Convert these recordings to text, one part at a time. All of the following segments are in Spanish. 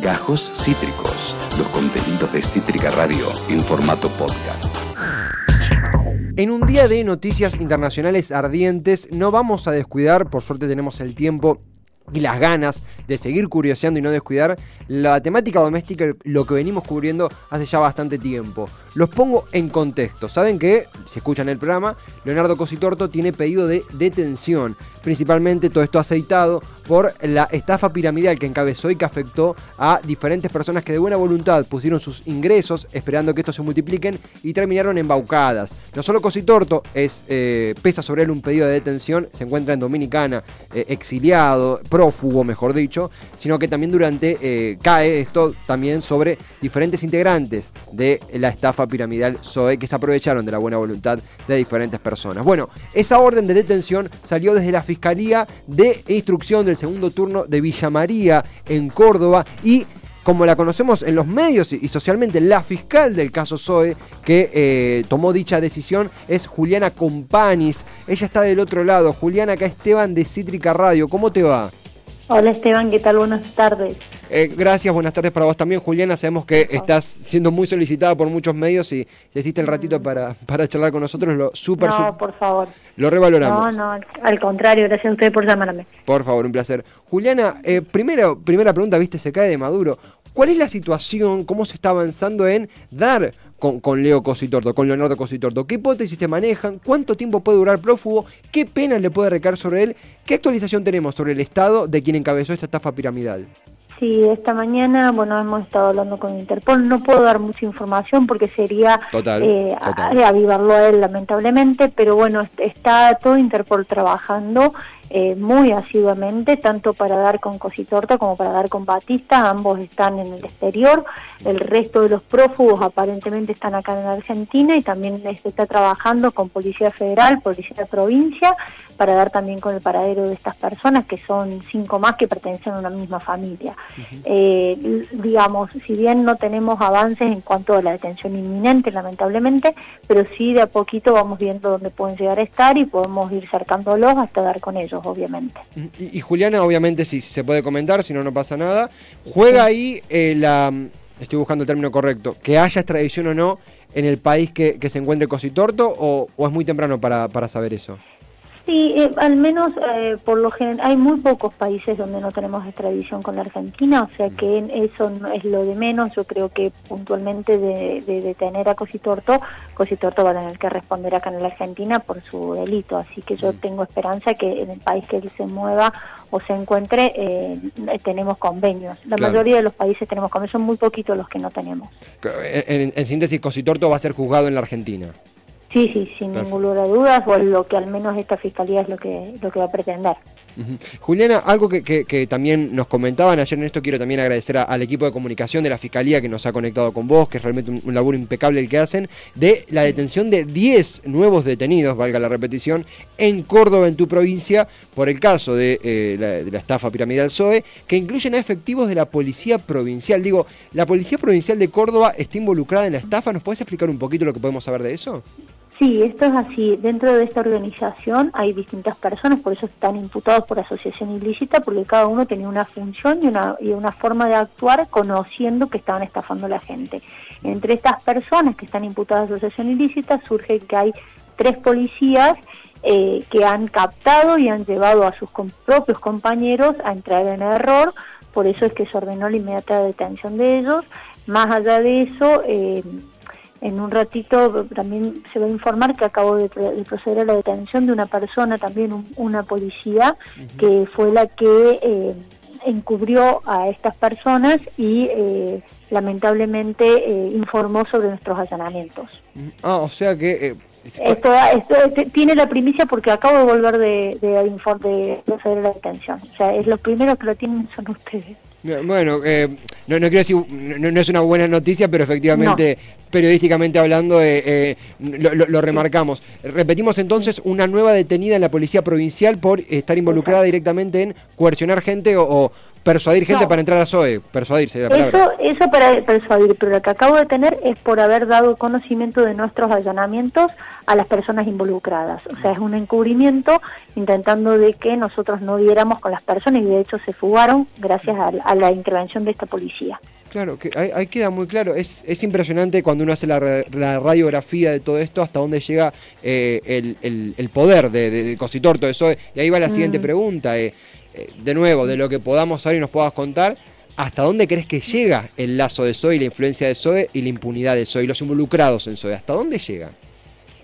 Gajos Cítricos, los contenidos de Cítrica Radio en formato podcast. En un día de noticias internacionales ardientes, no vamos a descuidar, por suerte tenemos el tiempo y las ganas de seguir curioseando y no descuidar la temática doméstica, lo que venimos cubriendo hace ya bastante tiempo. Los pongo en contexto. Saben que, si escuchan el programa, Leonardo Cositorto tiene pedido de detención. Principalmente todo esto aceitado por la estafa piramidal que encabezó y que afectó a diferentes personas que de buena voluntad pusieron sus ingresos esperando que estos se multipliquen y terminaron embaucadas. No solo Cositorto es, eh, pesa sobre él un pedido de detención, se encuentra en Dominicana, eh, exiliado, prófugo mejor dicho, sino que también durante eh, cae esto también sobre diferentes integrantes de la estafa piramidal SOE que se aprovecharon de la buena voluntad de diferentes personas. Bueno, esa orden de detención salió desde la Fiscalía de Instrucción del segundo turno de Villa María en Córdoba y como la conocemos en los medios y socialmente, la fiscal del caso Zoe que eh, tomó dicha decisión es Juliana Companis. Ella está del otro lado. Juliana, acá Esteban de Cítrica Radio. ¿Cómo te va? Hola Esteban, ¿qué tal? Buenas tardes. Eh, gracias, buenas tardes para vos también, Juliana. Sabemos que estás siendo muy solicitada por muchos medios y hiciste el ratito mm. para, para charlar con nosotros, lo súper... No, por favor. Lo revaloramos. No, no, al contrario, gracias a ustedes por llamarme. Por favor, un placer. Juliana, eh, primero, primera pregunta, viste, se cae de Maduro. ¿Cuál es la situación, cómo se está avanzando en dar con, Leo Cositorto, con Leonardo Cositorto? ¿Qué hipótesis se manejan? ¿Cuánto tiempo puede durar prófugo? ¿Qué pena le puede recaer sobre él? ¿Qué actualización tenemos sobre el estado de quien encabezó esta estafa piramidal? Sí, esta mañana, bueno, hemos estado hablando con Interpol. No puedo dar mucha información porque sería eh, avivarlo a él, lamentablemente, pero bueno, está todo Interpol trabajando eh, muy asiduamente, tanto para dar con Cositorta como para dar con Batista, ambos están en el exterior, el resto de los prófugos aparentemente están acá en Argentina y también se está trabajando con Policía Federal, Policía de Provincia, para dar también con el paradero de estas personas, que son cinco más que pertenecen a una misma familia. Eh, digamos, si bien no tenemos avances en cuanto a la detención inminente, lamentablemente, pero sí de a poquito vamos viendo dónde pueden llegar a estar y podemos ir cercándolos hasta dar con ellos obviamente. Y, Juliana, obviamente, si se puede comentar, si no, no pasa nada. ¿Juega ahí eh, la. Estoy buscando el término correcto. Que haya extradición o no en el país que, se encuentre Cositorto o, o es muy temprano para, para saber eso? Sí, eh, al menos eh, por lo general hay muy pocos países donde no tenemos extradición con la Argentina, o sea que eso es lo de menos. Yo creo que puntualmente de, detener a Cositorto, Cositorto va a tener que responder acá en la Argentina por su delito, así que yo tengo esperanza que en el país que él se mueva o se encuentre eh, tenemos convenios. La mayoría de los países tenemos convenios, son muy poquitos los que no tenemos. En, en síntesis, Cositorto va a ser juzgado en la Argentina. Sí, sí, sin ninguna duda, o lo que al menos esta fiscalía es lo que, lo que va a pretender. Juliana, algo que, también nos comentaban ayer en esto, quiero también agradecer al equipo de comunicación de la Fiscalía que nos ha conectado con vos, que es realmente un, laburo impecable el que hacen, de la detención de 10 nuevos detenidos, valga la repetición, en Córdoba, en tu provincia, por el caso de, eh, la, de la estafa piramidal SOE, que incluyen a efectivos de la Policía Provincial. Digo, ¿la Policía Provincial de Córdoba está involucrada en la estafa? ¿Nos puedes explicar un poquito lo que podemos saber de eso? Sí, esto es así. Dentro de esta organización hay distintas personas, por eso están imputados por asociación ilícita, porque cada uno tenía una función y una, y una forma de actuar conociendo que estaban estafando a la gente. Entre estas personas que están imputadas de asociación ilícita surge que hay tres policías eh, que han captado y han llevado a sus propios compañeros a entrar en error, por eso es que se ordenó la inmediata detención de ellos. Más allá de eso, eh, en un ratito también se va a informar que acabo de, proceder a la detención de una persona, también una policía, que fue la que eh, encubrió a estas personas y eh, lamentablemente eh, informó sobre nuestros allanamientos. Ah, o sea que... Esto, esto, este, tiene la primicia porque acabo de volver de, de, de proceder a la detención. O sea, es los primeros que lo tienen son ustedes. Bueno, eh, no, no, quiero decir, no, es una buena noticia, pero efectivamente, periodísticamente hablando, eh, eh, lo, remarcamos. Repetimos entonces, una nueva detenida en la Policía Provincial por estar involucrada directamente en coercionar gente o, persuadir gente para entrar a SOE, persuadir sería la palabra. Eso, eso para persuadir, pero lo que acabo de tener es por haber dado conocimiento de nuestros allanamientos a las personas involucradas. O sea, es un encubrimiento intentando de que nosotros no diéramos con las personas y de hecho se fugaron gracias a, la intervención de esta policía. Claro, que ahí, queda muy claro. Es, es impresionante cuando uno hace la, radiografía de todo esto, hasta dónde llega eh, el, el, poder de, de, de Cositorto de SOE. Y ahí va la siguiente mm. pregunta. Eh, eh, de nuevo, de lo que podamos saber y nos puedas contar, ¿hasta dónde crees que llega el lazo de SOE y la influencia de SOE y la impunidad de SOE y los involucrados en SOE? ¿Hasta dónde llega?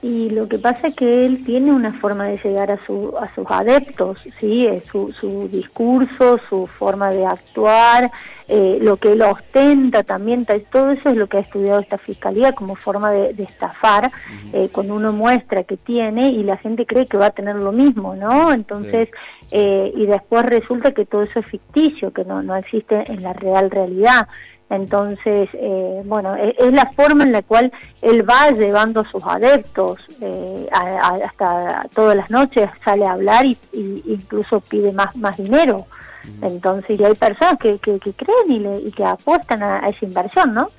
Y lo que pasa es que él tiene una forma de llegar a, su, a sus adeptos, ¿sí? Su, su discurso, su forma de actuar, eh, lo que él ostenta también, todo eso es lo que ha estudiado esta fiscalía como forma de, estafar, eh, cuando uno muestra que tiene y la gente cree que va a tener lo mismo, ¿no? Entonces, eh, y después resulta que todo eso es ficticio, que no, no existe en la real realidad. Entonces, eh, bueno, e, es, la forma en la cual él va llevando a sus adeptos, eh, hasta todas las noches sale a hablar y, incluso pide más, más dinero. Entonces, y hay personas que, que, creen y, le, y que apuestan a esa inversión, ¿no?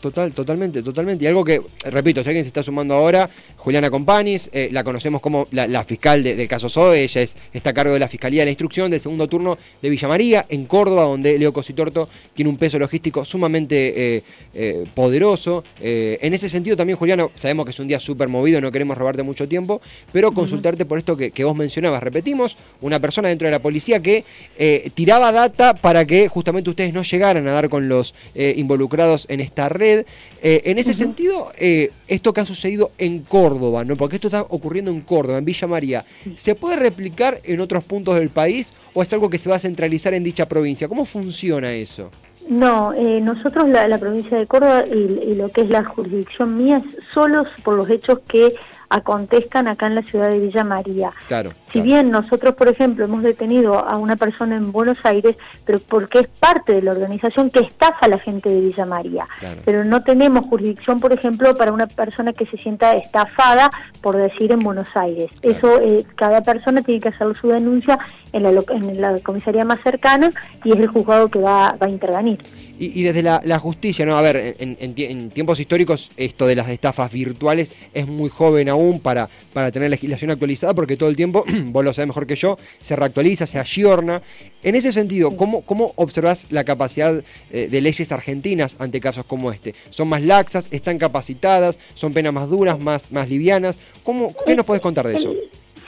Total, totalmente, totalmente. Y algo que, repito, si alguien se está sumando ahora, Juliana Companis, eh, la conocemos como la, fiscal del caso SOE, ella es, está a cargo de la Fiscalía de la Instrucción del segundo turno de Villa María, en Córdoba, donde Leo Cositorto tiene un peso logístico sumamente eh, eh, poderoso. en ese sentido también, Juliana, sabemos que es un día súper movido, no queremos robarte mucho tiempo, pero consultarte por esto que, que, vos mencionabas. Repetimos, una persona dentro de la policía que tiraba data para que justamente ustedes no llegaran a dar con los involucrados en este red. Eh, en ese sentido, eh, esto que ha sucedido en Córdoba, ¿no? porque esto está ocurriendo en Córdoba, en Villa María, ¿se puede replicar en otros puntos del país o es algo que se va a centralizar en dicha provincia? ¿Cómo funciona eso? No, eh, nosotros la, provincia de Córdoba y, lo que es la jurisdicción mía es solo por los hechos que acontezcan acá en la ciudad de Villa María. Claro, si bien nosotros, por ejemplo, hemos detenido a una persona en Buenos Aires, pero porque es parte de la organización que estafa a la gente de Villa María. Pero no tenemos jurisdicción, por ejemplo, para una persona que se sienta estafada, por decir, en Buenos Aires. Eso, eh, cada persona tiene que hacer su denuncia en la, en la comisaría más cercana y es el juzgado que va, va a intervenir. Y, desde la, justicia, ¿no? A ver, en, tiempos históricos esto de las estafas virtuales es muy joven aún para, para tener legislación actualizada porque todo el tiempo, vos lo sabés mejor que yo, se reactualiza, se ayorna. En ese sentido, ¿cómo, cómo observás la capacidad eh, de leyes argentinas ante casos como este? ¿Son más laxas? ¿Están capacitadas? ¿Son penas más duras, más, más livianas? ¿Cómo, ¿Qué nos puedes contar de eso?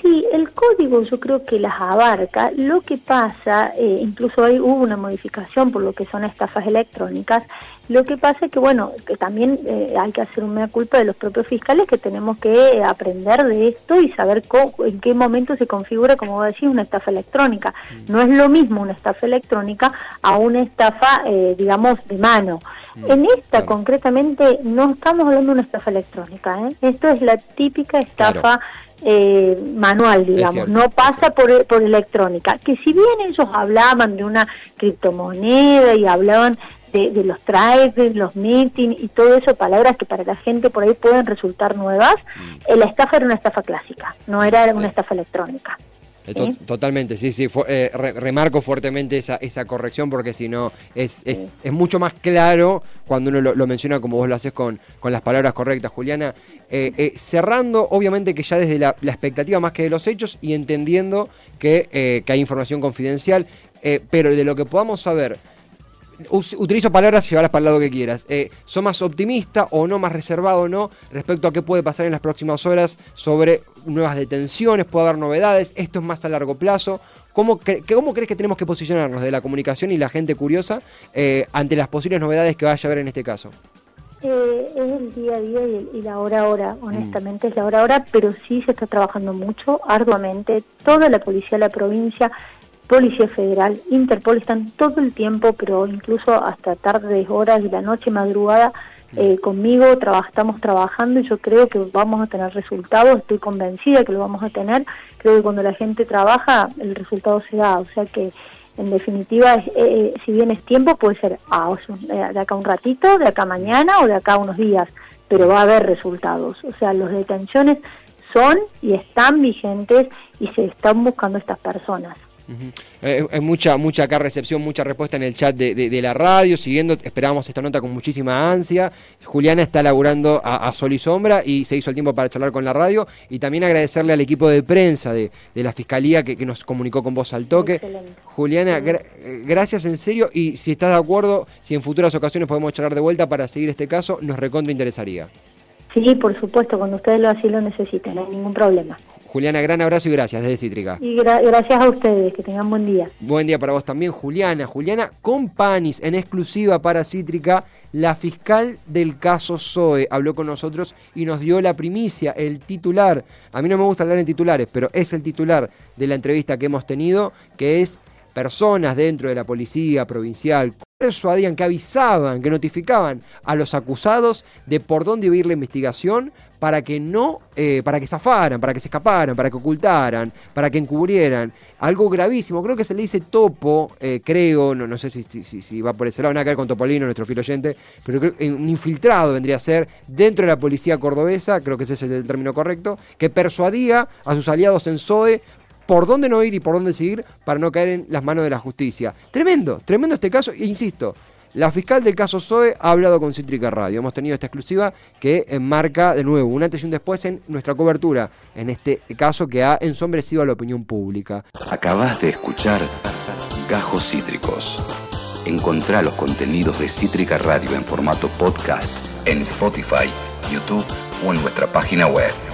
Sí, el código yo creo que las abarca. Lo que pasa, eh, incluso ahí hubo una modificación por lo que son estafas electrónicas. Lo que pasa es que, bueno, que también eh, hay que hacer una culpa de los propios fiscales que tenemos que aprender de esto y saber en qué momento se configura, como vos decís, una estafa electrónica. Mm. No es lo mismo una estafa electrónica a una estafa, eh, digamos, de mano. Mm, en esta concretamente no estamos hablando de una estafa electrónica, ¿eh? esto es la típica estafa eh, manual, digamos, no pasa por, por electrónica. Que si bien ellos hablaban de una criptomoneda y hablaban de, de los trades, los meetings y todo eso, palabras que para la gente por ahí pueden resultar nuevas, mm. la estafa era una estafa clásica, no era una estafa electrónica. Eh, totalmente, sí, sí. Eh, remarco fuertemente esa, esa corrección porque si no es, es, es, mucho más claro cuando uno lo, menciona como vos lo haces con, con las palabras correctas, Juliana. Eh, cerrando, obviamente que ya desde la, expectativa más que de los hechos y entendiendo que, que hay información confidencial, pero de lo que podamos saber utilizo palabras y llevarlas para el lado que quieras. Eh, ¿Son más optimista o no, más reservado o no respecto a qué puede pasar en las próximas horas sobre nuevas detenciones? ¿Puede haber novedades? ¿Esto es más a largo plazo? ¿Cómo, ¿Cómo, crees que tenemos que posicionarnos de la comunicación y la gente curiosa eh, ante las posibles novedades que vaya a haber en este caso? Eh, es el día a día y, la hora a hora, mm. honestamente es la hora a hora, pero sí se está trabajando mucho, arduamente. Toda la policía de la provincia Policía Federal, Interpol están todo el tiempo, pero incluso hasta tardes, horas de la noche, madrugada, eh, conmigo, estamos trabajando y yo creo que vamos a tener resultados, estoy convencida que lo vamos a tener, creo que cuando la gente trabaja el resultado se da, o sea que en definitiva, eh, eh, si bien es tiempo, puede ser ah, de acá un ratito, de acá mañana o de acá unos días, pero va a haber resultados, o sea, las detenciones son y están vigentes y se están buscando estas personas. Hay eh, mucha, mucha acá recepción, mucha respuesta en el chat de, la radio, siguiendo, esperábamos esta nota con muchísima ansia. Juliana está laburando a, sol y sombra y se hizo el tiempo para charlar con la radio. Y también agradecerle al equipo de prensa de, la Fiscalía que, nos comunicó con vos al toque. Juliana, eh, gracias en serio y si estás de acuerdo, si en futuras ocasiones podemos charlar de vuelta para seguir este caso, nos recontra interesaría. Sí, por supuesto, cuando ustedes lo así lo necesiten, no hay ningún problema. Juliana, gran abrazo y gracias desde Cítrica. Y gracias a ustedes, que tengan buen día. Buen día para vos también, Juliana. Juliana Companis, en exclusiva para Cítrica, la fiscal del caso Zoe habló con nosotros y nos dio la primicia, el titular. A mí no me gusta hablar en titulares, pero es el titular de la entrevista que hemos tenido, que es personas dentro de la policía provincial persuadían, que avisaban, que notificaban a los acusados de por dónde iba a ir la investigación para que no, eh, para que zafaran, para que se escaparan, para que ocultaran, para que encubrieran. Algo gravísimo, creo que se le dice topo, eh, creo, no, no sé si, si, va por ese lado, nada que ver con Topolino, nuestro filo oyente, pero creo que un infiltrado vendría a ser dentro de la policía cordobesa, creo que ese es el término correcto, que persuadía a sus aliados en SOE por dónde no ir y por dónde seguir para no caer en las manos de la justicia. Tremendo, tremendo este caso, e insisto, la fiscal del caso Zoe ha hablado con Cítrica Radio. Hemos tenido esta exclusiva que marca de nuevo un antes y un después en nuestra cobertura, en este caso que ha ensombrecido a la opinión pública. Acabas de escuchar Gajos Cítricos. Encontrá los contenidos de Cítrica Radio en formato podcast en Spotify, YouTube o en nuestra página web.